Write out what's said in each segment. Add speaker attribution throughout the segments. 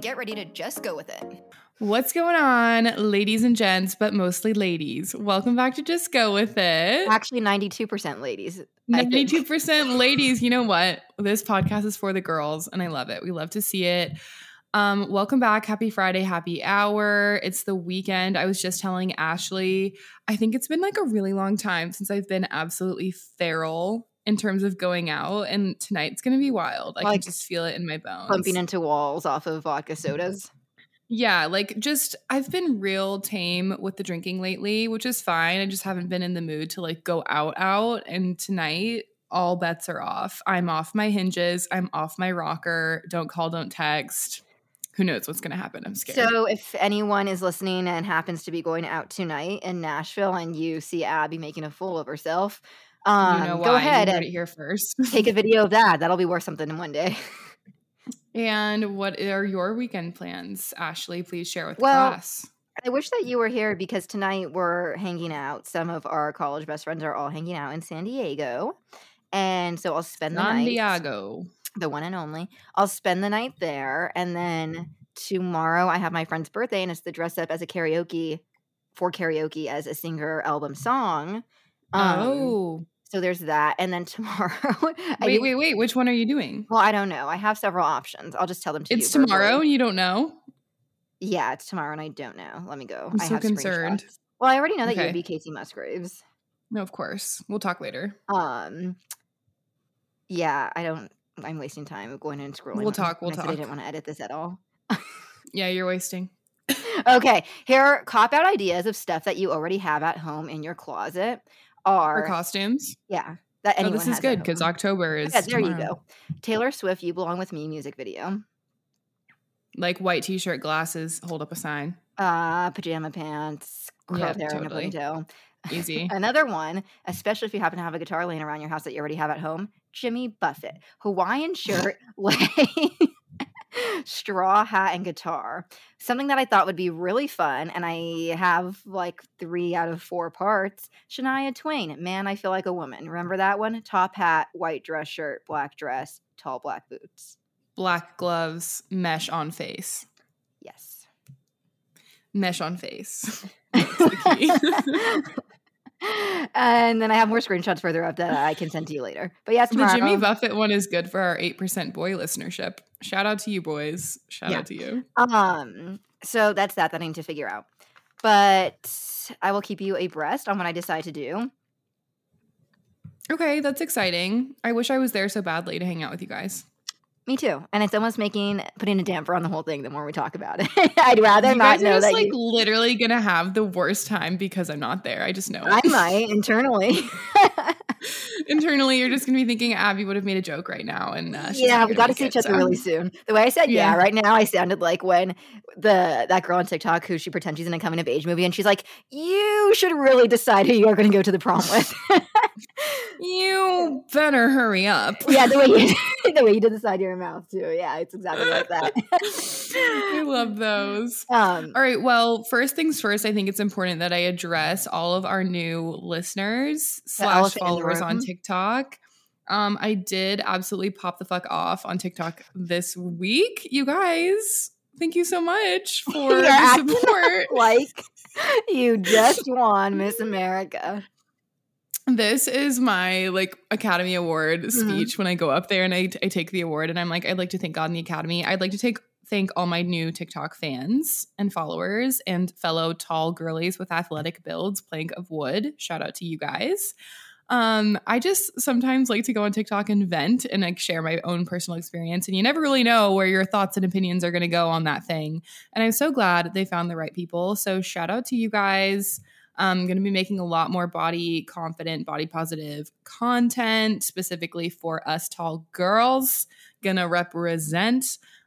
Speaker 1: get ready to just go with it.
Speaker 2: What's going on, ladies and gents, but mostly ladies? Welcome back to Just Go With It.
Speaker 1: Actually, 92% ladies.
Speaker 2: 92% ladies. You know what? This podcast is for the girls, and I love it. We love to see it. Um, welcome back. Happy Friday, happy hour. It's the weekend. I was just telling Ashley, I think it's been like a really long time since I've been absolutely feral in terms of going out, and tonight's gonna be wild. I
Speaker 1: Like
Speaker 2: can just feel it in my bones.
Speaker 1: Bumping into walls off of vodka sodas.
Speaker 2: Yeah, like just I've been real tame with the drinking lately, which is fine. I just haven't been in the mood to like go out out and tonight all bets are off. I'm off my hinges. I'm off my rocker. Don't call, don't text. Who knows what's going to happen? I'm scared.
Speaker 1: So, if anyone is listening and happens to be going out tonight in Nashville and you see Abby making a fool of herself, um,
Speaker 2: you know
Speaker 1: go ahead and
Speaker 2: here first.
Speaker 1: take a video of that. That'll be worth something in one day.
Speaker 2: and what are your weekend plans, Ashley? Please share with
Speaker 1: Well,
Speaker 2: class.
Speaker 1: I wish that you were here because tonight we're hanging out. Some of our college best friends are all hanging out in San Diego. And so I'll spend the night.
Speaker 2: San
Speaker 1: night,
Speaker 2: Diego.
Speaker 1: the one and only. I'll spend the night there. And then tomorrow I have my friend's birthday and it's the dress up as a karaoke for karaoke as a singer album song. Um,
Speaker 2: oh,
Speaker 1: So there's that. And then tomorrow.
Speaker 2: Wait, wait, wait. Which one are you doing?
Speaker 1: Well, I don't know. I have several options. I'll just tell them to
Speaker 2: It's
Speaker 1: you.
Speaker 2: tomorrow
Speaker 1: verbally.
Speaker 2: and you don't know?
Speaker 1: Yeah, it's tomorrow and I don't know. Let me go.
Speaker 2: I'm
Speaker 1: I
Speaker 2: so
Speaker 1: have
Speaker 2: concerned.
Speaker 1: Well, I already know that you would be Kacey Musgraves.
Speaker 2: No, of course. We'll talk later.
Speaker 1: Um, yeah, I don't. I'm wasting time going and scrolling.
Speaker 2: We'll talk, we'll
Speaker 1: I said I didn't want to edit this at all.
Speaker 2: Yeah, you're wasting.
Speaker 1: okay, here are cop out ideas of stuff that you already have at home in your closet. Are
Speaker 2: For costumes.
Speaker 1: yeah, that anyone Oh,
Speaker 2: this is good because. October is.
Speaker 1: Yeah, there you go. Taylor Swift, "You Belong with Me" music video.
Speaker 2: Like white t-shirt, glasses, hold up a sign.
Speaker 1: Uh, pajama pants,
Speaker 2: Yeah,
Speaker 1: hair in a
Speaker 2: totally. Easy.
Speaker 1: Another one, especially if you happen to have a guitar laying around your house that you already have at home, Jimmy Buffett, Hawaiian shirt, leggings, straw hat, and guitar. Something that I thought would be really fun, and I have like three out of four parts. Shania Twain, Man, I Feel Like a Woman. Remember that one? Top hat, white dress shirt, black dress, tall black boots.
Speaker 2: Black gloves, mesh on face.
Speaker 1: Yes.
Speaker 2: Mesh on face. That's the key.
Speaker 1: and then I have more screenshots further up that I can send to you later. But yes,
Speaker 2: the. Jimmy Buffett one is good for our 8% boy listenership. Shout out to you boys. Shout
Speaker 1: Yeah.
Speaker 2: out to you.
Speaker 1: Um, so that's that that I need to figure out. But I will keep you abreast on what I decide to do.
Speaker 2: Okay, that's exciting. I wish I was there so badly to hang out with you guys.
Speaker 1: Me too. And it's almost making putting a damper on the whole thing the more we talk about it. I'd rather
Speaker 2: you
Speaker 1: not know
Speaker 2: just
Speaker 1: that
Speaker 2: like
Speaker 1: you
Speaker 2: literally gonna have the worst time because I'm not there. I just know.
Speaker 1: I might internally.
Speaker 2: Internally, you're just gonna be thinking Abby would have made a joke right now, and uh,
Speaker 1: yeah, we got to see each other
Speaker 2: so.
Speaker 1: really soon. The way I said yeah.
Speaker 2: Yeah.
Speaker 1: right now, I sounded like when the that girl on TikTok who she pretends she's in a coming of age movie, and she's like, "You should really decide who you are going to go to the prom with."
Speaker 2: You better hurry up.
Speaker 1: yeah, the way you the way you did the side of your mouth too. Yeah, it's exactly like that.
Speaker 2: I love those.
Speaker 1: um,
Speaker 2: All right. Well, first things first, I think it's important that I address all of our new listeners slash
Speaker 1: elephant in the
Speaker 2: followers on. TikTok. Um, I did absolutely pop the fuck off on TikTok this week. You guys, thank you so much for
Speaker 1: You're
Speaker 2: the support.
Speaker 1: like you just won Miss America.
Speaker 2: This is my like Academy Award
Speaker 1: Mhm.
Speaker 2: speech when I go up there and I, I take the award and I'm like, I'd like to thank God in the Academy. I'd like to take thank all my new TikTok fans and followers and fellow tall girlies with athletic builds, plank of wood. Shout out to you guys. Um, I just sometimes like to go on TikTok and vent and like share my own personal experience, and you never really know where your thoughts and opinions are going to go on that thing. And I'm so glad they found the right people. So shout out to you guys. I'm going to be making a lot more body confident, body positive content specifically for us tall girls. Gonna represent.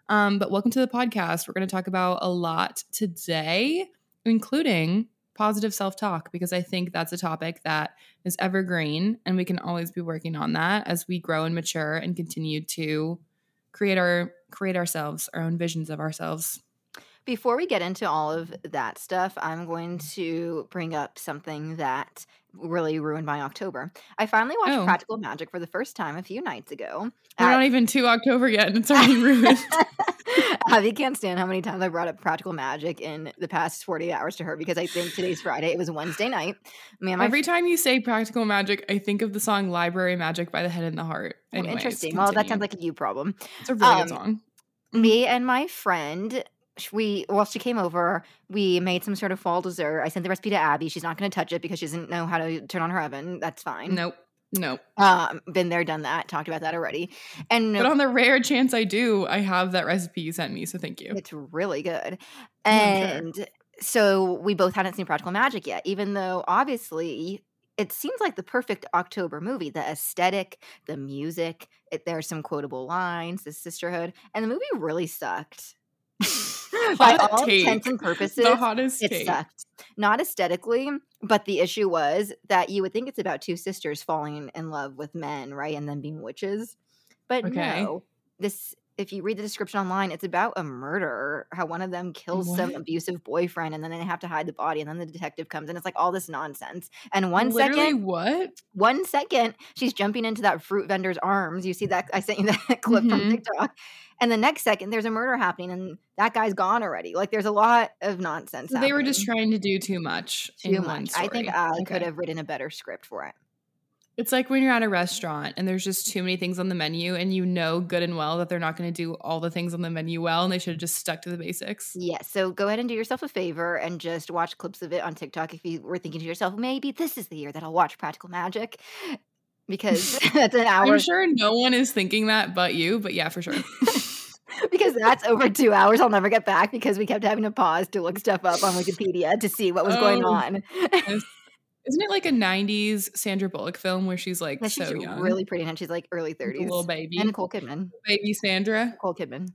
Speaker 2: Um, but welcome to the podcast. We're going to talk about a lot today, including positive self talk, because I think that's a topic that is evergreen and we can always be working on that as we grow and mature and continue to create our create ourselves, our own visions of ourselves.
Speaker 1: Before we get into all of that stuff, I'm going to bring up something that really ruined my October. I finally watched
Speaker 2: Oh.
Speaker 1: Practical Magic for the first time a few nights ago.
Speaker 2: We're
Speaker 1: at-
Speaker 2: not even to October yet, and it's already ruined.
Speaker 1: Abby can't stand how many times I brought up Practical Magic in the past 48 hours to her because I think today's Friday. It was Wednesday night. My
Speaker 2: Every time you say practical magic, I think of the song Library Magic by the Head and the Heart.
Speaker 1: Oh,
Speaker 2: Anyways,
Speaker 1: interesting. Well, that sounds like a you problem.
Speaker 2: it's a really
Speaker 1: um,
Speaker 2: good song.
Speaker 1: me and my friend we well she came over we made some sort of fall dessert. I sent the recipe to abby. She's not going to touch it because she doesn't know how to turn on her oven. That's fine.
Speaker 2: Nope. Nope.
Speaker 1: um been there done that talked about that already. And
Speaker 2: But on the rare chance I do, I have that recipe you sent me, so thank you.
Speaker 1: it's really good. And so we both hadn't seen practical magic yet even though obviously it seems like the perfect october movie. The aesthetic the music it, there are some quotable lines the sisterhood and the movie really sucked by all
Speaker 2: take.
Speaker 1: intents and purposes
Speaker 2: The hottest
Speaker 1: it
Speaker 2: take.
Speaker 1: sucked. Not aesthetically, but the issue was that you would think it's about two sisters falling in love with men, right? And then being witches. But
Speaker 2: Okay.
Speaker 1: no. This if you read the description online, it's about a murder, how one of them kills some abusive boyfriend and then they have to hide the body and then the detective comes and it's like all this nonsense. And one second,
Speaker 2: Literally what?
Speaker 1: one second, she's jumping into that fruit vendor's arms. You see that I sent you that clip from
Speaker 2: Mhm.
Speaker 1: TikTok. And the next second there's a murder happening and that guy's gone already. Like there's a lot of nonsense.
Speaker 2: So they were just trying to do too much.
Speaker 1: too
Speaker 2: in one
Speaker 1: much. I think. I
Speaker 2: Okay.
Speaker 1: could have written a better script for it.
Speaker 2: It's like when you're at a restaurant and there's just too many things on the menu, and you know good and well that they're not going to do all the things on the menu well, and they should have just stuck to the basics.
Speaker 1: Yes. So go ahead and do yourself a favor and just watch clips of it on TikTok if you were thinking to yourself, maybe this is the year that I'll watch Practical Magic. Because that's an hour.
Speaker 2: I'm sure no one is thinking that but you, but yeah, for sure.
Speaker 1: because that's over two hours I'll never get back because we kept having to pause to look stuff up on Wikipedia to see what was going
Speaker 2: Oh,
Speaker 1: on.
Speaker 2: Isn't it like a 90s Sandra Bullock film where she's like
Speaker 1: Yeah, she's
Speaker 2: so young?
Speaker 1: really pretty and she's like early
Speaker 2: like a
Speaker 1: 30s.
Speaker 2: little baby.
Speaker 1: And Nicole Kidman.
Speaker 2: baby Sandra.
Speaker 1: Nicole Kidman.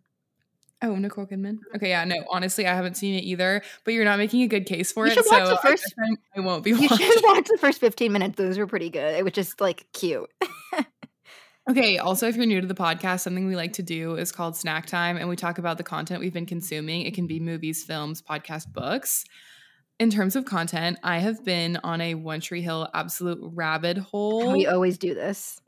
Speaker 2: Oh, Nicole Kidman. Mm-hmm. Okay, yeah, no, honestly, I haven't seen it either, but you're not making a good case for
Speaker 1: You
Speaker 2: it. So
Speaker 1: the first-
Speaker 2: I'm- I won't be
Speaker 1: You
Speaker 2: watching.
Speaker 1: should watch the first 15 minutes. Those were pretty good. It was just like cute.
Speaker 2: Okay, also, if you're new to the podcast, something we like to do is called snack time, and we talk about the content we've been consuming. It can be movies, films, podcast, books. In terms of content, I have been on a One Tree Hill absolute rabbit hole.
Speaker 1: We always do this.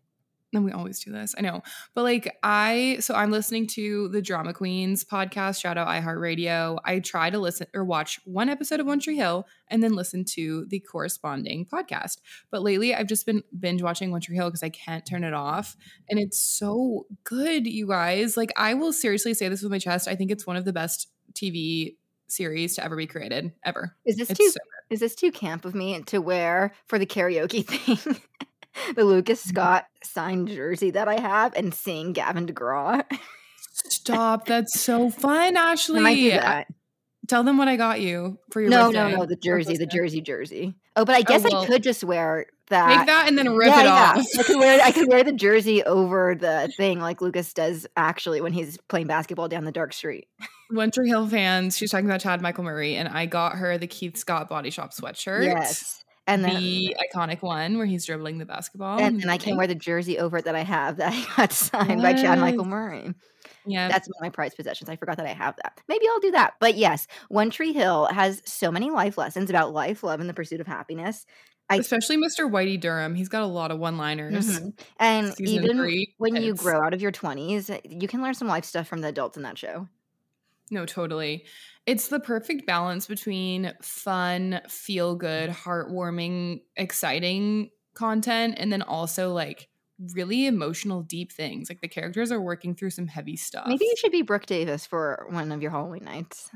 Speaker 2: And we always do this. I know. But like I so I'm listening to the Drama Queens podcast, shout out iHeartRadio. I try to listen or watch one episode of One Tree Hill and then listen to the corresponding podcast. But lately I've just been binge watching One Tree Hill because I can't turn it off. And it's so good, you guys. Like I will seriously say this with my chest. I think it's one of the best TV series to ever be created, ever.
Speaker 1: Is this
Speaker 2: It's
Speaker 1: too
Speaker 2: so
Speaker 1: is this too camp of me to wear for the karaoke thing? the Lucas. Scott signed jersey that I have and sing Gavin DeGraw.
Speaker 2: Stop. That's so fun, Ashley.
Speaker 1: I do that.
Speaker 2: Tell them what I got you for your
Speaker 1: No,
Speaker 2: birthday.
Speaker 1: no, no, the jersey, the jersey, jersey. Oh, but I oh, guess
Speaker 2: well,
Speaker 1: I could just wear that.
Speaker 2: Take that and then rip
Speaker 1: yeah,
Speaker 2: it
Speaker 1: yeah.
Speaker 2: off.
Speaker 1: I could wear I could wear the jersey over the thing like Lucas does actually when he's playing basketball down the dark street.
Speaker 2: One Tree Hill fans, she's talking about Chad Michael Murray, and I got her the Keith Scott Body Shop sweatshirt.
Speaker 1: Yes. And then
Speaker 2: the iconic one where he's dribbling the basketball.
Speaker 1: and, and I can wear the jersey over it that I have that I got signed by Chad Michael Murray.
Speaker 2: yeah.
Speaker 1: That's one of my prized possessions. I forgot that I have that. Maybe I'll do that. But yes, One Tree Hill has so many life lessons about life, love, and the pursuit of happiness. I-
Speaker 2: Especially Mr. Whitey Durham. He's got a lot of one-liners.
Speaker 1: Mhm. And
Speaker 2: Season
Speaker 1: even
Speaker 2: three,
Speaker 1: when you grow out of your 20s, you can learn some life stuff from the adults in that show.
Speaker 2: No, totally. It's the perfect balance between fun, feel good, heartwarming, exciting content, and then also like really emotional, deep things. Like the characters are working through some heavy stuff.
Speaker 1: Maybe you should be Brooke Davis for one of your Halloween nights.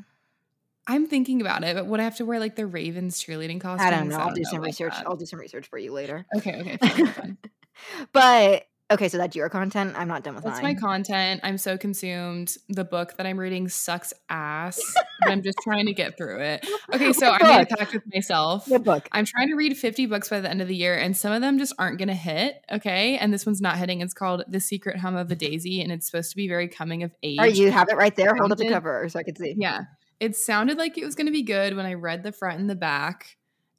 Speaker 2: I'm thinking about it, but would I have to wear like the Ravens cheerleading costume?
Speaker 1: I don't know. I'll do some research.
Speaker 2: that.
Speaker 1: I'll do some research for you later.
Speaker 2: Okay, okay, fine, fine.
Speaker 1: but Okay, so that's your content. I'm not done with
Speaker 2: That's
Speaker 1: mine.
Speaker 2: my content. I'm so consumed. The book that I'm reading sucks ass, I'm just trying to get through it. Okay, so I made a pact with myself.
Speaker 1: Good book.
Speaker 2: I'm trying to read 50 books by the end of the year, and some of them just aren't going to hit. Okay. And this one's not hitting. It's called The Secret Hum of a Daisy, and it's supposed to be very coming of age.
Speaker 1: Are you have it right there? Hold up the cover so I can see.
Speaker 2: Yeah. It sounded like it was going to be good when I read the front and the back.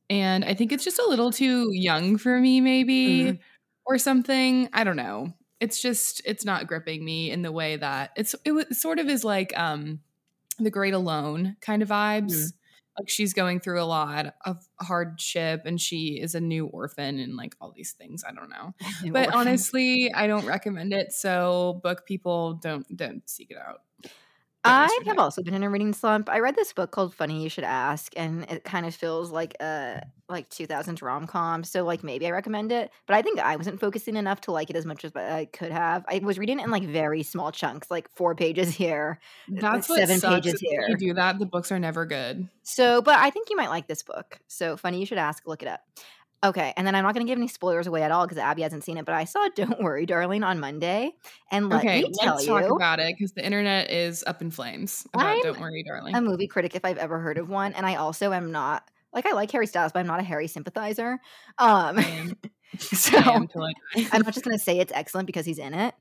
Speaker 2: And I think it's just a little too young for me, maybe,
Speaker 1: Mhm.
Speaker 2: Or something. I don't know. It's just, it's not gripping me in the way that it's, it was, sort of is like um the Great Alone kind of vibes. Like she's going through a lot of hardship and she is a new orphan and like all these things. I don't know. But
Speaker 1: Orphan.
Speaker 2: honestly, I don't recommend it. So book people don't don't seek it out.
Speaker 1: I have also been in a reading slump. I read this book called Funny You Should Ask, and it kind of feels like a like 2000s rom com. So like maybe I recommend it, but I think I wasn't focusing enough to like it as much as I could have. I was reading it in like very small chunks, like four pages here.
Speaker 2: That's what
Speaker 1: seven pages
Speaker 2: when You
Speaker 1: here.
Speaker 2: do that, the books are never good.
Speaker 1: So, but I think you might like this book. So funny you should ask. Look it up. Okay, and then I'm not going to give any spoilers away at all because Abby hasn't seen it. But I saw "Don't Worry, Darling" on Monday, and let
Speaker 2: okay,
Speaker 1: me tell
Speaker 2: let's talk
Speaker 1: you,
Speaker 2: about it because the internet is up in flames about
Speaker 1: I'm
Speaker 2: "Don't Worry, Darling."
Speaker 1: a movie critic if I've ever heard of one, and I also am not like I like Harry Styles, but I'm not a Harry sympathizer. Um, so
Speaker 2: I am till I die.
Speaker 1: I'm not just going to say it's excellent because he's in it.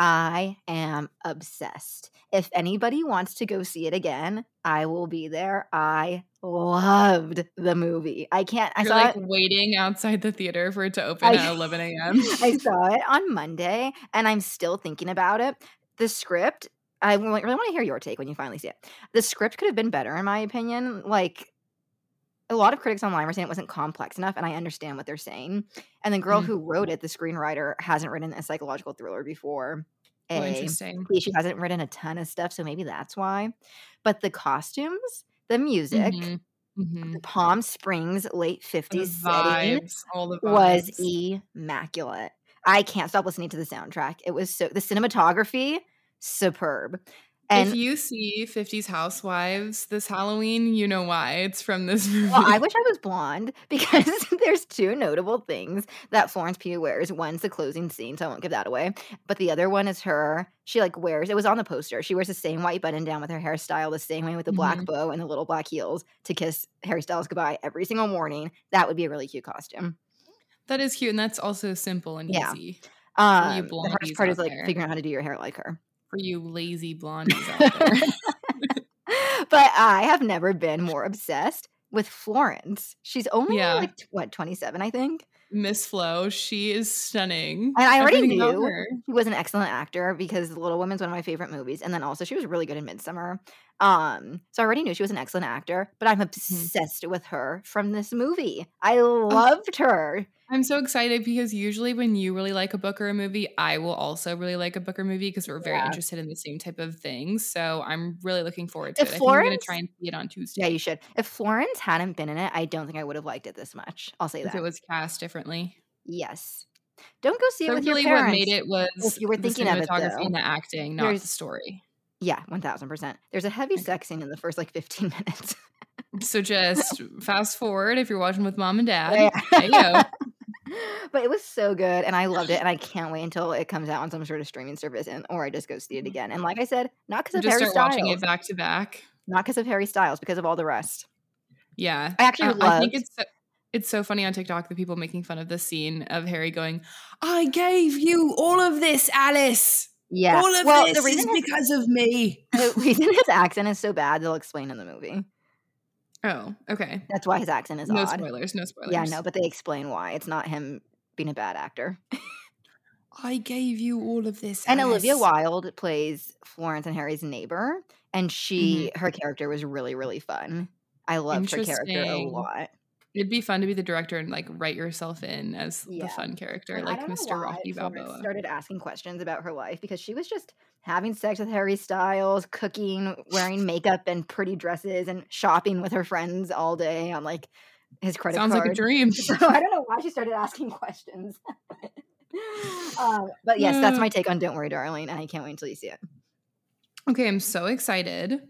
Speaker 1: I am obsessed. If anybody wants to go see it again, I will be there. I loved the movie. I can't. I
Speaker 2: You're
Speaker 1: saw
Speaker 2: like
Speaker 1: it.
Speaker 2: waiting outside the theater for it to open
Speaker 1: I-
Speaker 2: at 11 a.m.
Speaker 1: I saw it on Monday, and I'm still thinking about it. The script. I really want to hear your take when you finally see it. The script could have been better, in my opinion. Like a lot of critics online were saying it wasn't complex enough, and I understand what they're saying. And the girl
Speaker 2: Mhm.
Speaker 1: who wrote it, the screenwriter, hasn't written a psychological thriller before.
Speaker 2: Oh, interesting.
Speaker 1: B, she hasn't written a ton of stuff, so maybe that's why. But the costumes, the music,
Speaker 2: Mhm, mhm.
Speaker 1: the Palm Springs late 50s setting
Speaker 2: vibes, the
Speaker 1: was immaculate. I can't stop listening to the soundtrack. It was so the cinematography superb. And
Speaker 2: if you see 50s Housewives this Halloween, you know why. It's from this movie.
Speaker 1: well, I wish I was blonde because there's two notable things that Florence Pugh wears. One's the closing scene, so I won't give that away. But the other one is her. She like wears. It was on the poster. She wears the same white button down with her hairstyle, the same way with the black
Speaker 2: Mhm.
Speaker 1: bow and the little black heels to kiss Harry Styles goodbye every single morning. That would be a really cute costume.
Speaker 2: that is cute, and that's also simple and
Speaker 1: Yeah.
Speaker 2: easy
Speaker 1: Um, the hardest part is like
Speaker 2: there.
Speaker 1: figuring out how to do your hair like her.
Speaker 2: For you lazy blondies out there.
Speaker 1: but I have never been more obsessed with Florence. She's only
Speaker 2: Yeah.
Speaker 1: like what 27, I think.
Speaker 2: Miss Flo, she is stunning.
Speaker 1: And I already
Speaker 2: Everything
Speaker 1: knew. She was an excellent actor because Little Women's one of my favorite movies, and then also she was really good in Midsommar. Um, so I already knew she was an excellent actor, but
Speaker 2: Mm-hmm.
Speaker 1: I'm obsessed with her from this movie. I loved her.
Speaker 2: I'm so excited because usually when you really like a book or a movie, I will also really like a book or movie because we're very
Speaker 1: Yeah.
Speaker 2: interested in the same type of things. So I'm really looking forward to
Speaker 1: If
Speaker 2: it. I think I'm going
Speaker 1: Florence-
Speaker 2: to try and see it on Tuesday
Speaker 1: Yeah, you should. If Florence hadn't been in it, I don't think I would have liked it this much. I'll say that.
Speaker 2: if it was cast differently.
Speaker 1: yes. Don't go see it
Speaker 2: So
Speaker 1: with
Speaker 2: really
Speaker 1: your
Speaker 2: what made it was
Speaker 1: if you were
Speaker 2: the
Speaker 1: thinking of it,
Speaker 2: cinematography
Speaker 1: though.
Speaker 2: and the acting, not
Speaker 1: There's-
Speaker 2: the story.
Speaker 1: Yeah, one thousand percent. There's a heavy
Speaker 2: Okay.
Speaker 1: sex scene in the first like fifteen minutes.
Speaker 2: So just fast forward if you're watching with mom and dad.
Speaker 1: Yeah. But it was so good, and I loved it, and I can't wait until it comes out on some sort of streaming service, and or I just go see it again. And like I said, not because of
Speaker 2: Just
Speaker 1: Harry
Speaker 2: start
Speaker 1: Styles,
Speaker 2: watching it back to back.
Speaker 1: not because of Harry Styles, because of all the rest.
Speaker 2: Yeah.
Speaker 1: I actually
Speaker 2: Uh, I think it's so, it's so funny on TikTok the people making fun of the scene of Harry going, "I gave you all of this, Alice.
Speaker 1: Yeah.
Speaker 2: All of
Speaker 1: well,
Speaker 2: this
Speaker 1: the reason
Speaker 2: is
Speaker 1: his,
Speaker 2: because of me."
Speaker 1: the reason his accent is so bad, they'll explain in the movie.
Speaker 2: Oh, okay.
Speaker 1: That's why his accent is odd.
Speaker 2: No
Speaker 1: odd.
Speaker 2: spoilers. No spoilers.
Speaker 1: Yeah, no, but they explain why. It's not him being a bad actor.
Speaker 2: I gave you all of this,
Speaker 1: And Olivia Wilde plays Florence and Harry's neighbor, and she
Speaker 2: Mm-hmm.
Speaker 1: her character was really really fun. I loved her character a lot.
Speaker 2: It'd be fun to be the director and like write yourself in as
Speaker 1: Yeah.
Speaker 2: the fun character,
Speaker 1: And I
Speaker 2: like Mr.
Speaker 1: why
Speaker 2: Rocky Balboa.
Speaker 1: started asking questions about her life because she was just having sex with Harry Styles, cooking, wearing makeup and pretty dresses, and shopping with her friends all day on like his credit
Speaker 2: Sounds
Speaker 1: card.
Speaker 2: like a dream.
Speaker 1: So I don't know why she started asking questions. um, but yes, that's my take on "Don't Worry, Darling," and I can't wait until you see it.
Speaker 2: Okay, I'm so excited.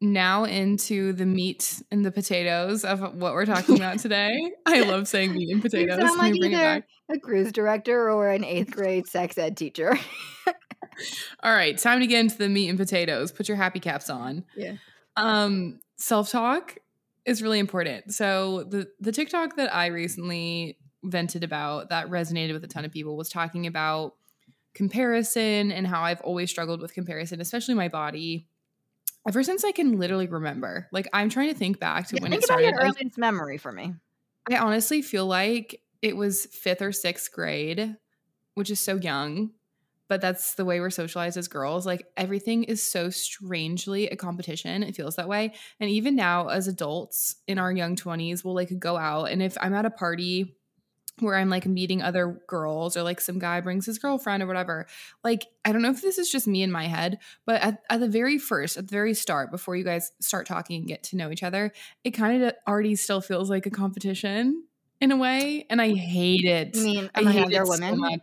Speaker 2: Now into the meat and the potatoes of what we're talking about today. I love saying meat and
Speaker 1: You
Speaker 2: potatoes.
Speaker 1: sound like either a cruise director or an eighth grade sex ed teacher.
Speaker 2: All right, time to get into the meat and potatoes. Put your happy caps on.
Speaker 1: Yeah.
Speaker 2: Um, self-talk is really important. So the the TikTok that I recently vented about that resonated with a ton of people was talking about comparison and how I've always struggled with comparison, especially my body. Ever since I can literally remember. Like I'm trying to think back to
Speaker 1: Yeah,
Speaker 2: when
Speaker 1: think
Speaker 2: it
Speaker 1: about your
Speaker 2: started. I-
Speaker 1: earliest memory for me.
Speaker 2: I honestly feel like it was fifth or sixth grade, which is so young, but that's the way we're socialized as girls. Like everything is so strangely a competition. It feels that way. And even now, as adults in our young 20s, we'll like go out. And if I'm at a party where I'm like meeting other girls or like some guy brings his girlfriend or whatever, like I don't know if this is just me in my head, but at, at the very first, at the very start, before you guys start talking and get to know each other, it kind of already still feels like a competition in a way, and I hate it.
Speaker 1: You mean
Speaker 2: I hate
Speaker 1: other
Speaker 2: so
Speaker 1: women?
Speaker 2: much.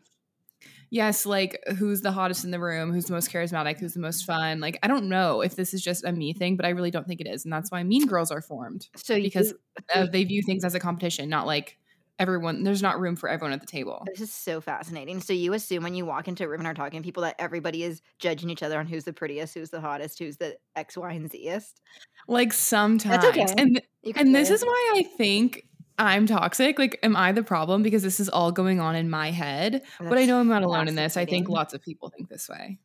Speaker 2: Yes, like who's the hottest in the room, who's the most charismatic, who's the most fun. Like I don't know if this is just a me thing, but I really don't think it is, and that's why Mean Girls are formed
Speaker 1: So you-
Speaker 2: because uh, they view things as a competition, not like everyone. There's not room for everyone at the table.
Speaker 1: This is so fascinating. So you assume when you walk into a room and are talking to people that everybody is judging each other on who's the prettiest, who's the hottest, who's the X, Y, and Zest.
Speaker 2: Like sometimes, That's
Speaker 1: okay.
Speaker 2: and and this is why I think I'm toxic. Like, am I the problem because this is all going on in my head? but I know I'm not alone in this. I think lots of people think this way.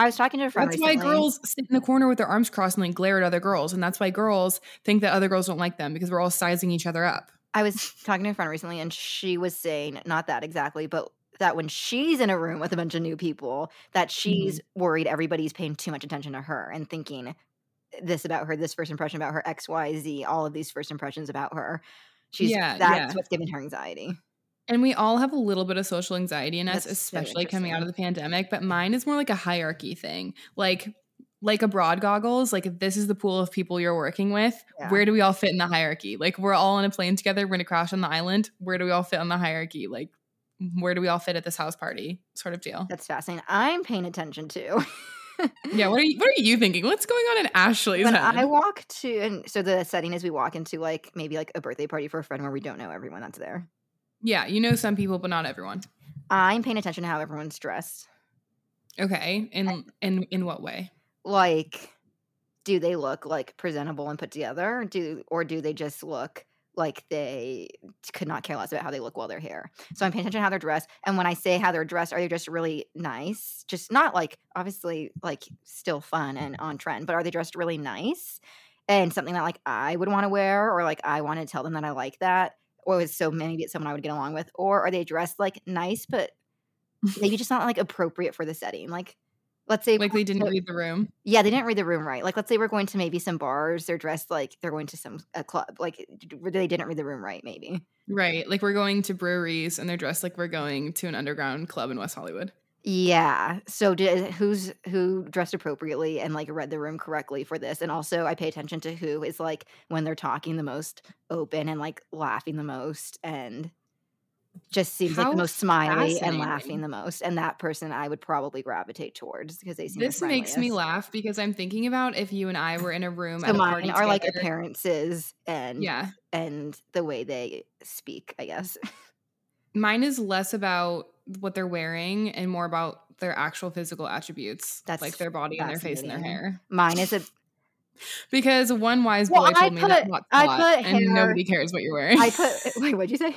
Speaker 1: I was talking to a friend
Speaker 2: That's why girls sit in the corner with their arms crossed and like glare at other girls, and that's why girls think that other girls don't like them because we're all sizing each other up.
Speaker 1: I was talking to a friend recently, and she was saying not that exactly, but that when she's in a room with a bunch of new people, that she's mm-hmm. worried everybody's paying too much attention to her and thinking this about her, this first impression about her, X, Y, Z, all of these first impressions about her. She's
Speaker 2: Yeah,
Speaker 1: that's
Speaker 2: yeah.
Speaker 1: what's giving her anxiety.
Speaker 2: And we all have a little bit of social anxiety in us,
Speaker 1: That's
Speaker 2: especially coming out of the pandemic. But mine is more like a hierarchy thing, like like abroad goggles. Like if this is the pool of people you're working with,
Speaker 1: Yeah.
Speaker 2: where do we all fit in the hierarchy? Like we're all on a plane together. We're gonna crash on the island. Where do we all fit on the hierarchy? Like where do we all fit at this house party? Sort of deal.
Speaker 1: That's fascinating. I'm paying attention to.
Speaker 2: Yeah. What are you What are you thinking? What's going on in Ashley's
Speaker 1: when
Speaker 2: head?
Speaker 1: I walk to, and so the setting is we walk into like maybe like a birthday party for a friend where we don't know everyone that's there.
Speaker 2: yeah, you know some people, but not everyone.
Speaker 1: I'm paying attention to how everyone's dressed.
Speaker 2: Okay. In in in what way?
Speaker 1: Like do they look like presentable and put together? Do or do they just look like they could not care less about how they look while they're here? So i'm paying attention to how they're dressed and when i say how they're dressed are they just really nice? Just not like obviously like still fun and on trend but are they dressed really nice? And something that like i would want to wear or like i want to tell them that i like that or is so maybe it's someone i would get along with or are they dressed like nice but maybe just not like appropriate for the setting? Like let's say
Speaker 2: Like they didn't read the room.
Speaker 1: yeah, they didn't read the room right. Like, let's say we're going to maybe some bars. They're dressed like they're going to some a club. Like, eh, they didn't read the room right. Maybe.
Speaker 2: Right. Like we're going to breweries and they're dressed like we're going to an underground club in West Hollywood.
Speaker 1: Yeah. So, did eh, who's who dressed appropriately and like read the room correctly for this? And also, I pay attention to who is like when they're talking the most open and like laughing the most and just seems like the most smiley and laughing the most. And that person I would probably gravitate towards because they seem the
Speaker 2: This makes me laugh because I'm thinking about if you and I were in a room
Speaker 1: So
Speaker 2: at a
Speaker 1: mine
Speaker 2: party
Speaker 1: are like appearances and
Speaker 2: Yeah.
Speaker 1: and the way they speak, I guess.
Speaker 2: Mine is less about what they're wearing and more about their actual physical attributes,
Speaker 1: That's
Speaker 2: like their body and their face and their hair.
Speaker 1: Mine is a
Speaker 2: Because one wise
Speaker 1: Well,
Speaker 2: boy
Speaker 1: I
Speaker 2: told me that
Speaker 1: I put
Speaker 2: and
Speaker 1: hair-
Speaker 2: nobody cares what you're wearing.
Speaker 1: I put wait, what'd you say?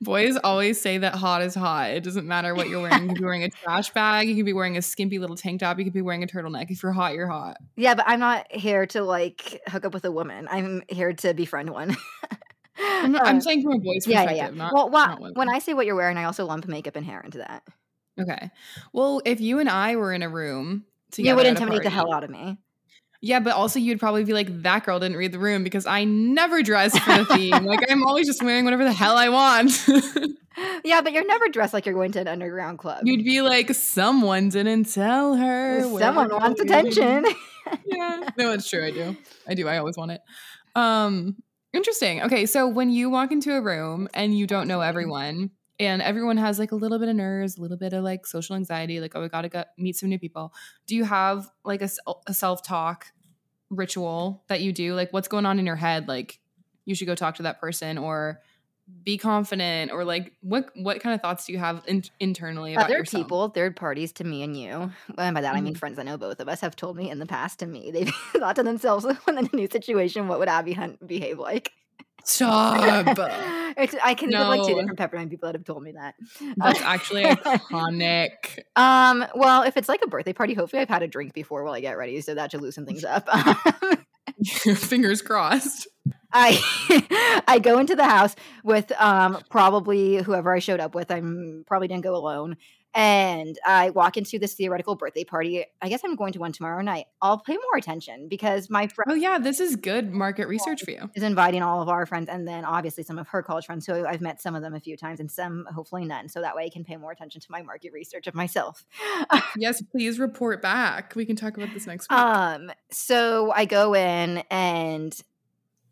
Speaker 2: Boys always say that hot is hot. It doesn't matter what you're wearing. You could be wearing a trash bag. You could be wearing a skimpy little tank top. You could be wearing a turtleneck. If you're hot, you're hot.
Speaker 1: Yeah, but I'm not here to like hook up with a woman. I'm here to befriend one.
Speaker 2: I'm, not- I'm
Speaker 1: Uh,
Speaker 2: saying from a boy's
Speaker 1: yeah,
Speaker 2: perspective,
Speaker 1: yeah, yeah.
Speaker 2: not
Speaker 1: well,
Speaker 2: not
Speaker 1: when I say what you're wearing, I also lump makeup and hair into that.
Speaker 2: Okay. Well, if you and I were in a room together,
Speaker 1: you would intimidate the hell out of me.
Speaker 2: Yeah, but also you'd probably be like, that girl didn't read the room because I never dress for the theme. like I'm always just wearing whatever the hell I want.
Speaker 1: Yeah, but you're never dressed like you're going to an underground club.
Speaker 2: you'd be like, someone didn't tell her.
Speaker 1: Someone wants attention.
Speaker 2: yeah. No, it's true. I do. I do. I always want it. Um, interesting. Okay, so when you walk into a room and you don't know everyone, and everyone has like a little bit of nerves, a little bit of like social anxiety, like oh, I gotta go meet some new people. Do you have like a, self talk ritual that you do? Like what's going on in your head? Like you should go talk to that person or be confident or like what what kind of thoughts do you have in, internally about
Speaker 1: Other
Speaker 2: yourself?
Speaker 1: people, third parties to me and you, and by that I mean
Speaker 2: Mhm.
Speaker 1: friends I know both of us, have told me in the past to me, they've thought to themselves, when in a new situation, what would Abby Hunt behave like?
Speaker 2: Stop.
Speaker 1: It's- I can think of like two
Speaker 2: No.
Speaker 1: different peppermint people that have told me that.
Speaker 2: That's actually iconic.
Speaker 1: Um, well, if it's like a birthday party, hopefully I've had a drink before while I get ready, so that should loosen things up.
Speaker 2: Fingers crossed.
Speaker 1: I I go into the house with um probably whoever I showed up with. I'm probably didn't go alone. And I walk into this theoretical birthday party. I guess I'm going to one tomorrow night. I'll pay more attention because my friend
Speaker 2: Oh yeah, this is good market research for you.
Speaker 1: is inviting all of our friends and then obviously some of her college friends. So I've met some of them a few times and some hopefully none. So that way I can pay more attention to my market research of myself.
Speaker 2: Yes, please report back. We can talk about this next week.
Speaker 1: Um, so I go in and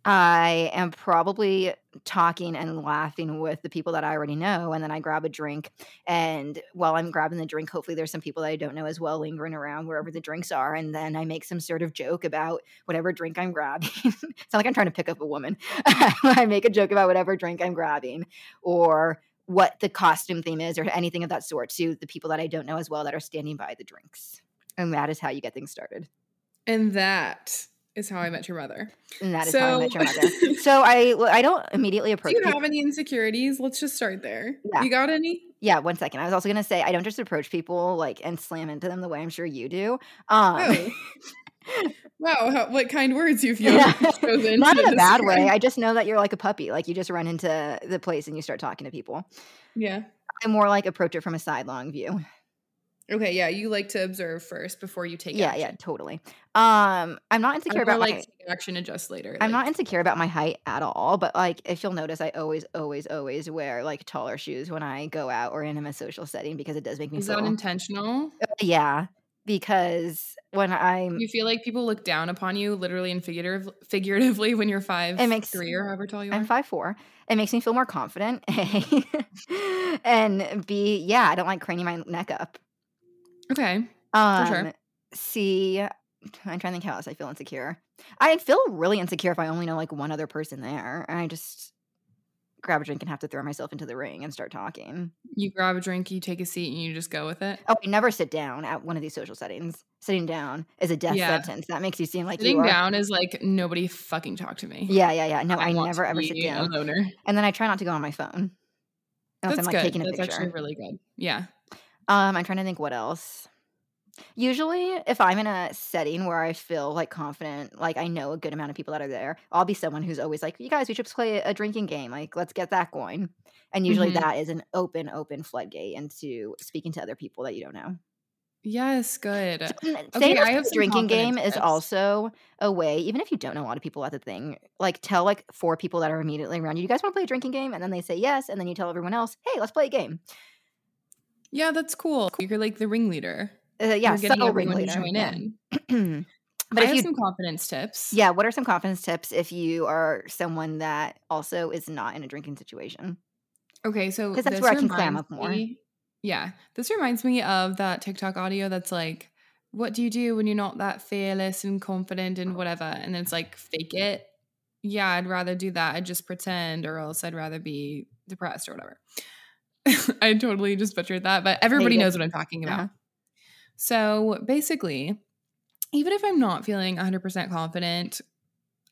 Speaker 1: I am probably talking and laughing with the people that I already know. And then I grab a drink. And while I'm grabbing the drink, hopefully there's some people that I don't know as well lingering around wherever the drinks are. And then I make some sort of joke about whatever drink I'm grabbing. it's not like I'm trying to pick up a woman. I make a joke about whatever drink I'm grabbing or what the costume theme is or anything of that sort to the people that I don't know as well that are standing by the drinks. And that is how you get things started.
Speaker 2: and that is how I met your mother.
Speaker 1: And that is how I met your mother. So I well, I don't immediately approach.
Speaker 2: Do you
Speaker 1: people.
Speaker 2: have any insecurities? Let's just start there.
Speaker 1: Yeah.
Speaker 2: You got any?
Speaker 1: Yeah, one second. I was also gonna say I don't just approach people like and slam into them the way I'm sure you do. Um,
Speaker 2: Oh. Wow, how, what kind words you've
Speaker 1: Yeah.
Speaker 2: chosen.
Speaker 1: not in a bad way. I just know that you're like a puppy. Like you just run into the place and you start talking to people.
Speaker 2: Yeah.
Speaker 1: I more like approach it from a sidelong view.
Speaker 2: Okay. Yeah. You like to observe first before you take
Speaker 1: yeah,
Speaker 2: action.
Speaker 1: yeah, totally. Um, I'm not insecure
Speaker 2: Or
Speaker 1: about
Speaker 2: like action adjust later.
Speaker 1: I'm
Speaker 2: like-
Speaker 1: not insecure about my height at all, but like if you'll notice, I always, always, always wear like taller shoes when I go out or in a social setting because it does make me
Speaker 2: Is
Speaker 1: feel.
Speaker 2: that intentional?
Speaker 1: yeah, because when I'm
Speaker 2: You feel like people look down upon you, literally and figurative, figuratively, when you're five,
Speaker 1: It makes-
Speaker 2: three, or however tall you are.
Speaker 1: I'm five four. It makes me feel more confident. A. and B, yeah, I don't like craning my neck up.
Speaker 2: Okay.
Speaker 1: Um
Speaker 2: sure.
Speaker 1: C, I'm trying to think how else I feel insecure. I feel really insecure if I only know like one other person there. And I just grab a drink and have to throw myself into the ring and start talking.
Speaker 2: You grab a drink, you take a seat, and you just go with it.
Speaker 1: Oh, I never sit down at one of these social settings. Sitting down is a death
Speaker 2: Yeah.
Speaker 1: sentence. That makes you seem like
Speaker 2: Sitting
Speaker 1: you are.
Speaker 2: down is like nobody fucking talk to me.
Speaker 1: Yeah, yeah, yeah. No, I,
Speaker 2: want
Speaker 1: never ever sit down. And then I try not to go on my phone. Unless
Speaker 2: That's
Speaker 1: I'm like
Speaker 2: good.
Speaker 1: taking a
Speaker 2: That's
Speaker 1: picture.
Speaker 2: actually really good. Yeah.
Speaker 1: Um, I'm trying to think what else. Usually, if I'm in a setting where I feel like confident, like I know a good amount of people that are there, I'll be someone who's always like, "You guys, we should play a drinking game. Like, let's get that going." And usually,
Speaker 2: Mhm.
Speaker 1: that is an open, open floodgate into speaking to other people that you don't know.
Speaker 2: Yes. Good.
Speaker 1: So,
Speaker 2: Okay, I have
Speaker 1: drinking game
Speaker 2: confidence
Speaker 1: is also a way, even if you don't know a lot of people at the thing, like tell like four people that are immediately around you, "You guys want to play a drinking game?" And then they say yes, and then you tell everyone else, "Hey, let's play a game."
Speaker 2: Yeah, that's cool. You're like the ringleader.
Speaker 1: Uh, yeah,
Speaker 2: You're getting everyone
Speaker 1: ringleader.
Speaker 2: to join in.
Speaker 1: but
Speaker 2: I have
Speaker 1: you
Speaker 2: some confidence tips.
Speaker 1: Yeah, what are some confidence tips if you are someone that also is not in a drinking situation?
Speaker 2: Okay, so
Speaker 1: 'Cause that's
Speaker 2: this
Speaker 1: where I can clam
Speaker 2: reminds
Speaker 1: up more.
Speaker 2: me- Yeah, this reminds me of that TikTok audio that's like, "What do you do when you're not that fearless and confident and whatever?" And then it's like, "Fake it." Yeah, I'd rather do that. I'd just pretend, or else I'd rather be depressed or whatever. I totally just butchered that, but everybody knows what I'm talking about.
Speaker 1: Uh-huh.
Speaker 2: So basically, even if I'm not feeling 100% confident,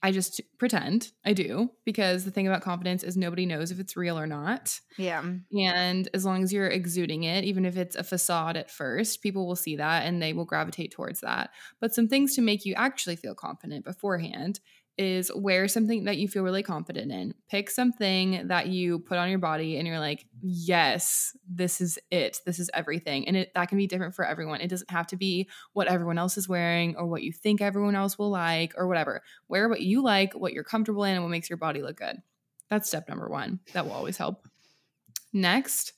Speaker 2: I just pretend I do because the thing about confidence is nobody knows if it's real or not.
Speaker 1: Yeah.
Speaker 2: And as long as you're exuding it, even if it's a facade at first, people will see that and they will gravitate towards that. But some things to make you actually feel confident beforehand is wear something that you feel really confident in. Pick something that you put on your body and you're like, yes, this is it. This is everything. And it, that can be different for everyone. It doesn't have to be what everyone else is wearing or what you think everyone else will like or whatever. Wear what you like, what you're comfortable in, and what makes your body look good. That's step number one. That will always help. Next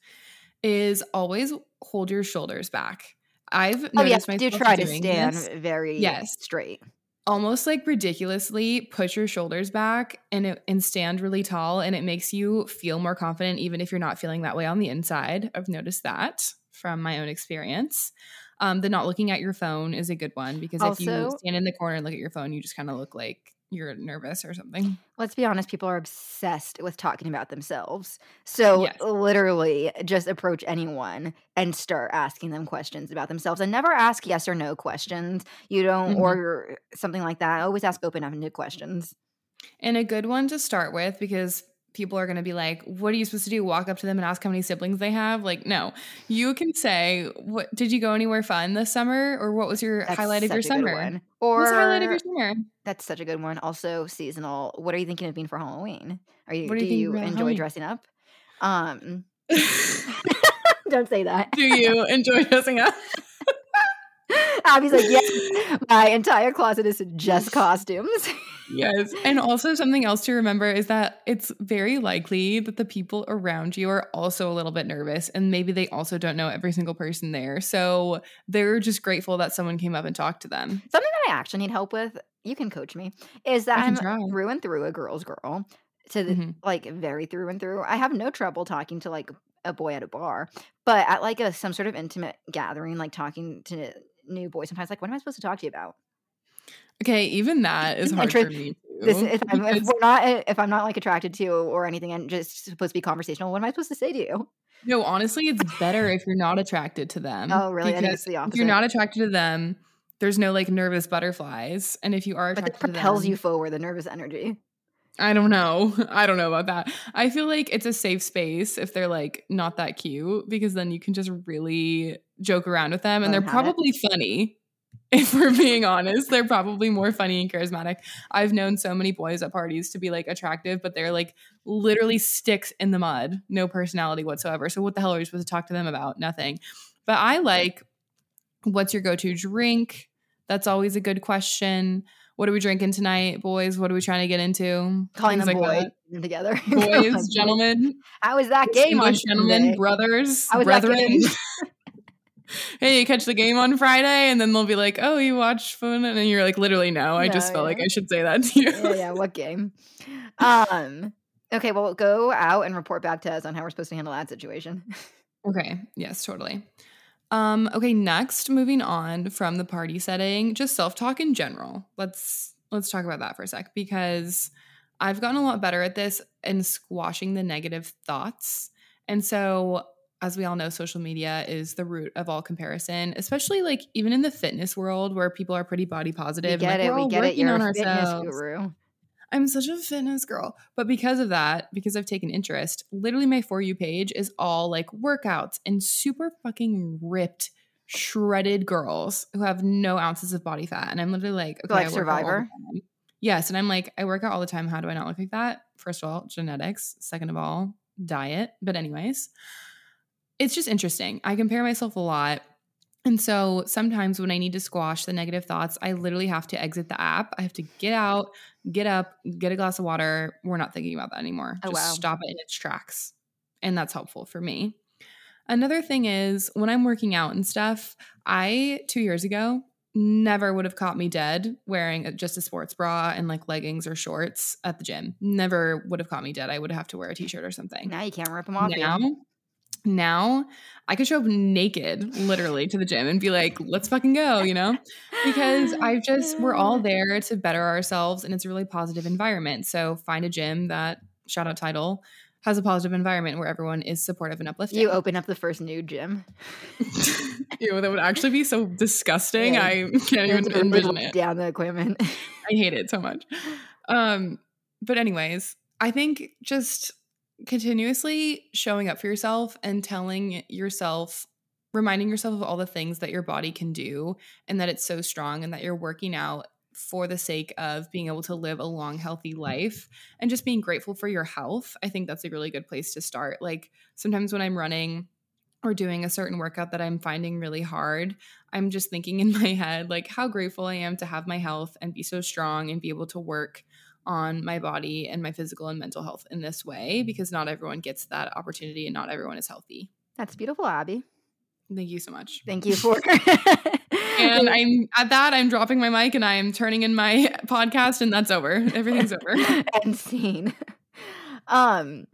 Speaker 2: is always hold your shoulders back. I've
Speaker 1: Oh yes,
Speaker 2: noticed
Speaker 1: do
Speaker 2: myself
Speaker 1: try to stand
Speaker 2: this.
Speaker 1: very
Speaker 2: Yes.
Speaker 1: straight.
Speaker 2: Almost like ridiculously push your shoulders back and it, and stand really tall and it makes you feel more confident even if you're not feeling that way on the inside. I've noticed that from my own experience. Um, the not looking at your phone is a good one because if you stand in the corner and look at your phone, you just kind of look like you're nervous or something.
Speaker 1: Let's be honest, people are obsessed with talking about themselves. So,
Speaker 2: Yes.
Speaker 1: literally, just approach anyone and start asking them questions about themselves and never ask yes or no questions. You don't,
Speaker 2: Mhm.
Speaker 1: or something like that. Always ask open ended questions.
Speaker 2: And a good one to start with because people are going to be like, "What are you supposed to do? Walk up to them and ask how many siblings they have?" Like, no. You can say, "What did you go anywhere fun this summer or what was your
Speaker 1: That's
Speaker 2: highlight of your
Speaker 1: such a good
Speaker 2: summer?"
Speaker 1: Or,
Speaker 2: highlight of your summer?
Speaker 1: that's such a good one. Also, seasonal. What are you thinking of being for Halloween? Are you,
Speaker 2: What
Speaker 1: do
Speaker 2: you
Speaker 1: you enjoy
Speaker 2: Halloween?
Speaker 1: dressing up? Um, don't say that.
Speaker 2: do you enjoy dressing up?
Speaker 1: Abby's like, yes, my entire closet is just costumes.
Speaker 2: Yes. And also something else to remember is that it's very likely that the people around you are also a little bit nervous and maybe they also don't know every single person there. So they're just grateful that someone came up and talked to them.
Speaker 1: Something that I actually need help with, you can coach me, is that I'm
Speaker 2: try.
Speaker 1: through and through a girl's girl. To the,
Speaker 2: Mhm.
Speaker 1: like very through and through. I have no trouble talking to like a boy at a bar, but at like a some sort of intimate gathering, like talking to new boys, sometimes like, what am I supposed to talk to you about?
Speaker 2: Okay, even that is hard
Speaker 1: Interest-
Speaker 2: for me too.
Speaker 1: This if I'm, if we're not eh, if I'm not like attracted to you or anything and just supposed to be conversational, what am I supposed to say to you?
Speaker 2: no, honestly, it's better if you're not attracted to them.
Speaker 1: Oh, really? I think it's the
Speaker 2: If you're not attracted to them, there's no like nervous butterflies. And if you are
Speaker 1: But
Speaker 2: attracted
Speaker 1: it propels
Speaker 2: to
Speaker 1: you forward, the nervous energy.
Speaker 2: I don't know. I don't know about that. I feel like it's a safe space if they're like not that cute because then you can just really joke around with them and they're
Speaker 1: have it.
Speaker 2: probably funny. If we're being honest, they're probably more funny and charismatic. I've known so many boys at parties to be like attractive, but they're like literally sticks in the mud, no personality whatsoever. So what the hell are you supposed to talk to them about? Nothing. But I like what's your go-to drink? That's always a good question. What are we drinking tonight, boys? What are we trying to get into?
Speaker 1: Calling
Speaker 2: Things
Speaker 1: them
Speaker 2: like
Speaker 1: boy
Speaker 2: that.
Speaker 1: together.
Speaker 2: Boys, gentlemen,
Speaker 1: How was that game on
Speaker 2: gentlemen,
Speaker 1: Sunday?
Speaker 2: brothers,
Speaker 1: was that
Speaker 2: brethren.
Speaker 1: game?
Speaker 2: hey, you catch the game on Friday, and then they'll be like, "Oh, you watched phone," and you're like, "Literally, no." I just
Speaker 1: No,
Speaker 2: felt like. I should say that to you.
Speaker 1: yeah, yeah, what game? Um okay, well go out and report back to us on how we're supposed to handle that situation.
Speaker 2: Okay. Yes, totally. Um, okay, next, moving on from the party setting, just self-talk in general. Let's let's talk about that for a sec because I've gotten a lot better at this in squashing the negative thoughts. And so as we all know, social media is the root of all comparison, especially like even in the fitness world where people are pretty body
Speaker 1: We
Speaker 2: positive. and,
Speaker 1: get
Speaker 2: like,
Speaker 1: it,
Speaker 2: we're
Speaker 1: we
Speaker 2: all
Speaker 1: get it.
Speaker 2: working
Speaker 1: You're
Speaker 2: on
Speaker 1: a fitness
Speaker 2: ourselves.
Speaker 1: guru.
Speaker 2: I'm such a fitness girl. But because of that, because I've taken interest, literally my For You page is all like workouts and super fucking ripped, shredded girls who have no ounces of body fat. And I'm literally like, okay,
Speaker 1: like
Speaker 2: work out
Speaker 1: Survivor?
Speaker 2: Yes. And I'm like, I work out all the time. How do I not look like that? First of all, genetics. Second of all, diet. But, anyways, it's just interesting. I compare myself a lot. And so sometimes when I need to squash the negative thoughts, I literally have to exit the app. I have to get out, get up, get a glass of water. We're not thinking about that anymore.
Speaker 1: Oh,
Speaker 2: Just
Speaker 1: wow.
Speaker 2: stop it in its tracks. And that's helpful for me. Another thing is when I'm working out and stuff, I, two years ago, never would have caught me dead wearing just a sports bra and like leggings or shorts at the gym. Never would have caught me dead. I would have to wear a t shirt or something
Speaker 1: Now you can't rip them off.
Speaker 2: now
Speaker 1: you.
Speaker 2: Now i could show up naked literally to the gym and be like let's fucking go you know because I've just we're all there to better ourselves and it's a really positive environment so find a gym that shout out title has a positive environment where everyone is supportive and uplifting
Speaker 1: You open up the first nude gym.
Speaker 2: Ew, that would actually be so disgusting
Speaker 1: Yeah.
Speaker 2: i can't even envision it
Speaker 1: down the equipment.
Speaker 2: I hate it so much. Um, but anyways, I think just continuously showing up for yourself and telling yourself, reminding yourself of all the things that your body can do and that it's so strong and that you're working out for the sake of being able to live a long, healthy mm-hmm. life and just being grateful for your health. I think that's a really good place to start. Like sometimes when I'm running, or doing a certain workout that I'm finding really hard, I'm just thinking in my head, like, how grateful I am to have my health and be so strong and be able to work on my body and my physical and mental health in this way because not everyone gets that opportunity and not everyone is healthy.
Speaker 1: That's beautiful, Abby.
Speaker 2: Thank you so much.
Speaker 1: Thank you for
Speaker 2: And I'm at that, I'm dropping my mic and I am turning in my podcast, and that's over. Everything's over.
Speaker 1: and scene. Um,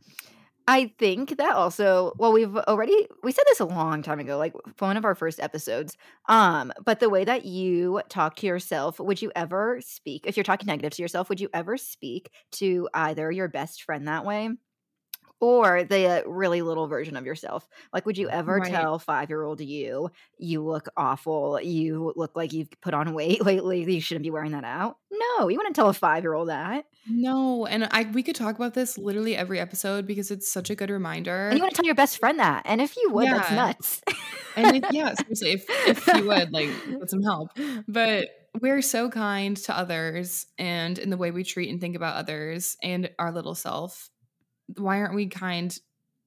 Speaker 1: I think that also, well, we've already we said this a long time ago, like one of our first episodes. Um, but the way that you talk to yourself, would you ever speak if you're talking negative to yourself, would you ever speak to either your best friend that way? or the really little version of yourself. Like, would you ever
Speaker 2: Right.
Speaker 1: tell five year old you, you look awful, you look like you've put on weight lately, you shouldn't be wearing that out? No, you wouldn't tell a five year old that.
Speaker 2: No, and I we could talk about this literally every episode because it's such a good reminder.
Speaker 1: And you want to tell your best friend that. And if you would, that's nuts.
Speaker 2: and if, yeah, seriously, if if you would like get some help, but we're so kind to others, and in the way we treat and think about others and our little self. Why aren't we kind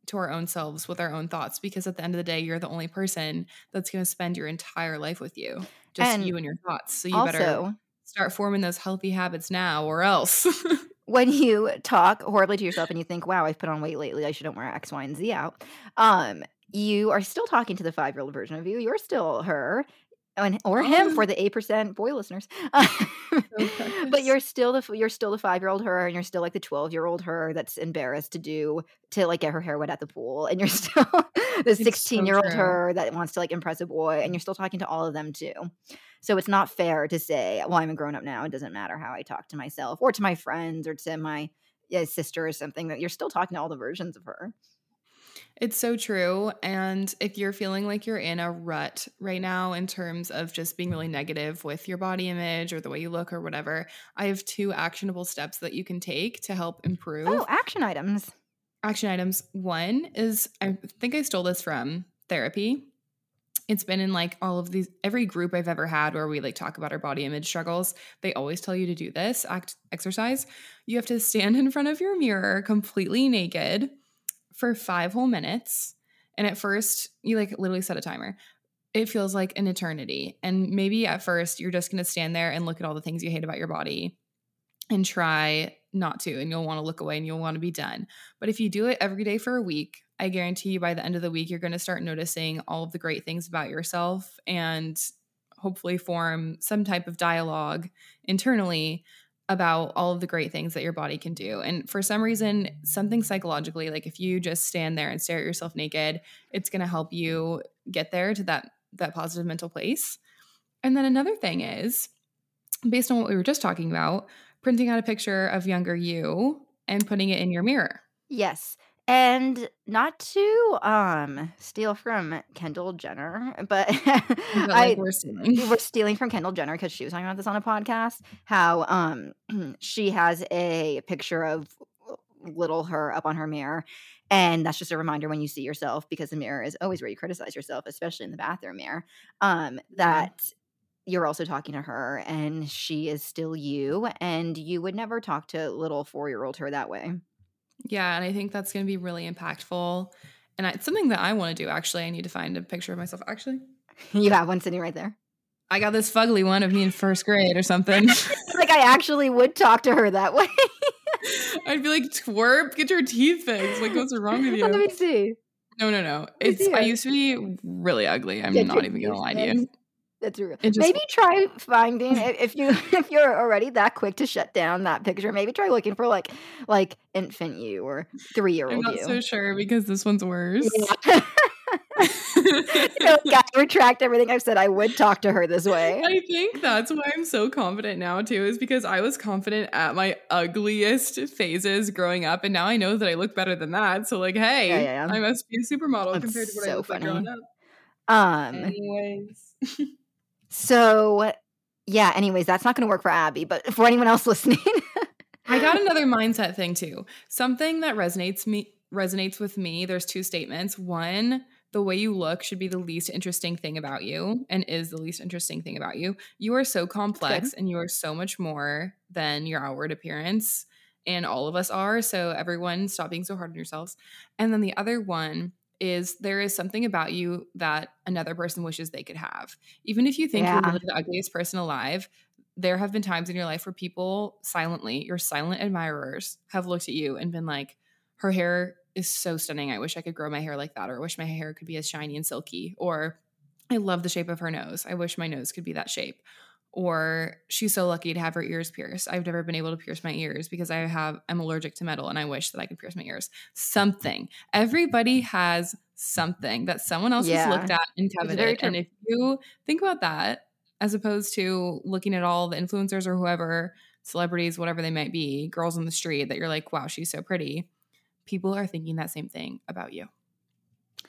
Speaker 2: to our own selves with our own thoughts? Because at the end of the day, you're the only person that's going to spend your entire life with you, just
Speaker 1: And
Speaker 2: you and your thoughts. So you better
Speaker 1: also,
Speaker 2: start forming those healthy habits now, or else.
Speaker 1: when you talk horribly to yourself and you think, wow, I've put on weight lately, I shouldn't wear X, Y, and Z out, um, you are still talking to the five year old version of you. You're still her. And, or him
Speaker 2: Oh.
Speaker 1: for the eight percent boy listeners, but you're still the you're still the five year old her, and you're still like the twelve year old her that's embarrassed to do to like get her hair wet at the pool, and you're still the sixteen year old
Speaker 2: true.
Speaker 1: her that wants to like impress a boy, and you're still talking to all of them too. So it's not fair to say, well, I'm a grown up now. It doesn't matter how I talk to myself or to my friends or to my yeah, sister or something. That you're still talking to all the versions of her.
Speaker 2: It's so true. And if you're feeling like you're in a rut right now in terms of just being really negative with your body image or the way you look or whatever, I have two actionable steps that you can take to help oh, improve.
Speaker 1: Oh, action items.
Speaker 2: Action items. One is I think I stole this from therapy. It's been in like all of these every group I've ever had where we like talk about our body image struggles. They always tell you to do this act exercise. You have to stand in front of your mirror completely naked for 5 whole minutes. And at first, you like literally set a timer. It feels like an eternity. And maybe at first you're just going to stand there and look at all the things you hate about your body and try not to and you'll want to look away and you'll want to be done. But if you do it every day for a week, I guarantee you by the end of the week, you're going to start noticing all of the great things about yourself and hopefully form some type of dialogue internally about all of the great things that your body can do. And for some reason, something psychologically, like if you just stand there and stare at yourself naked, it's going to help you get there to that that positive mental place. And then another thing is based on what we were just talking about, printing out a picture of younger you and putting it in your mirror.
Speaker 1: Yes. And not to um steal from Kendall Jenner, but I
Speaker 2: like we're stealing.
Speaker 1: we're stealing from Kendall Jenner because she was talking about this on a podcast. How um she has a picture of little her up on her mirror. And that's just a reminder when you see yourself, because the mirror is always where you criticize yourself, especially in the bathroom mirror, um, that you're also talking to her and she is still you. And you would never talk to little four year old her that way.
Speaker 2: Yeah, and I think that's going to be really impactful. And it's something that I want to do. Actually, I need to find a picture of myself. Actually,
Speaker 1: You have one sitting right there.
Speaker 2: I got this fugly one of me in first grade or something.
Speaker 1: Like I actually would talk to her that way.
Speaker 2: I'd be like, twerp, get your teeth fixed. Like, what's wrong with you?
Speaker 1: Let me see.
Speaker 2: No, no, no. It's I used to be really ugly. I'm
Speaker 1: Get
Speaker 2: not even gonna lie to you.
Speaker 1: That's real.
Speaker 2: Just-
Speaker 1: maybe try finding if you if you're already that quick to shut down that picture. Maybe try looking for like like infant you or three year old.
Speaker 2: I'm not
Speaker 1: you.
Speaker 2: so sure because this one's worse.
Speaker 1: Yeah. Like, "I retract everything I've said. I would talk to her this way.
Speaker 2: I think that's why I'm so confident now too, is because I was confident at my ugliest phases growing up, and now I know that I look better than that. So like, hey,
Speaker 1: Yeah, yeah.
Speaker 2: I must be a supermodel
Speaker 1: That's
Speaker 2: compared to what I
Speaker 1: so
Speaker 2: looked like growing up.
Speaker 1: Um.
Speaker 2: Anyways,
Speaker 1: So yeah. Anyways, that's not going to work for Abby, but for anyone else listening,
Speaker 2: I got another mindset thing too. Something that resonates me resonates with me. There's two statements. One, the way you look should be the least interesting thing about you and is the least interesting thing about you. You are so complex and you are so much more than your outward appearance. And all of us are. So everyone stop being so hard on yourselves. And then the other one is there is something about you that another person wishes they could have. Even if you think
Speaker 1: Yeah.
Speaker 2: you're literally the ugliest person alive, there have been times in your life where people silently, your silent admirers, have looked at you and been like, her hair is so stunning. I wish I could grow my hair like that, or I wish my hair could be as shiny and silky, or I love the shape of her nose. I wish my nose could be that shape. Or she's so lucky to have her ears pierced. I've never been able to pierce my ears because I have I'm allergic to metal and I wish that I could pierce my ears. Something. Everybody has something that someone else
Speaker 1: Yeah.
Speaker 2: has looked at and coveted. And if you think about that, as opposed to looking at all the influencers or whoever, celebrities, whatever they might be, girls on the street that you're like, wow, she's so pretty. People are thinking that same thing about you.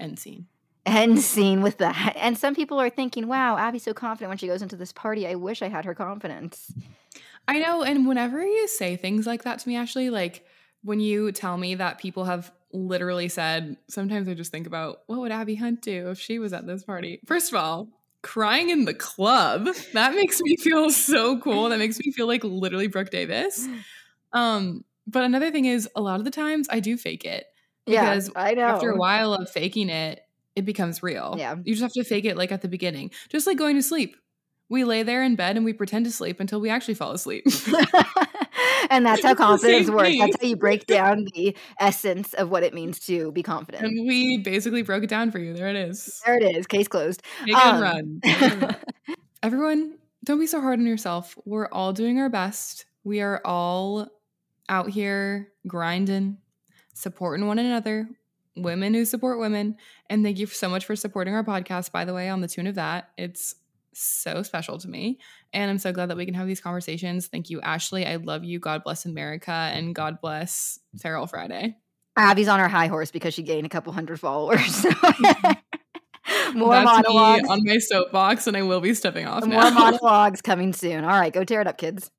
Speaker 2: End scene.
Speaker 1: End scene with that. And some people are thinking, wow, Abby's so confident when she goes into this party. I wish I had her confidence.
Speaker 2: I know. And whenever you say things like that to me, Ashley, like when you tell me that people have literally said, sometimes I just think about what would Abby Hunt do if she was at this party? First of all, crying in the club, that makes me feel so cool. That makes me feel like literally Brooke Davis. Um, but another thing is a lot of the times I do fake it because
Speaker 1: yeah, I know.
Speaker 2: after a while of faking it, it becomes real.
Speaker 1: Yeah.
Speaker 2: You just have to fake it like at the beginning. Just like going to sleep. We lay there in bed and we pretend to sleep until we actually fall asleep.
Speaker 1: and that's how confidence works.
Speaker 2: thing.
Speaker 1: That's how you break down the essence of what it means to be confident.
Speaker 2: and we basically broke it down for you. There it is.
Speaker 1: there it is. Case closed.
Speaker 2: Take
Speaker 1: Um,
Speaker 2: run. Everyone, don't be so hard on yourself. We're all doing our best. We are all out here grinding, supporting one another, women who support women. And thank you so much for supporting our podcast, by the way, on the tune of that. It's so special to me. And I'm so glad that we can have these conversations. Thank you, Ashley. I love you. God bless America and God bless Feral Friday.
Speaker 1: Abby's on her high horse because she gained a couple hundred followers. more
Speaker 2: That's
Speaker 1: monologues.
Speaker 2: on my soapbox, and I will be stepping off
Speaker 1: More monologues coming soon. All right, go tear it up, kids.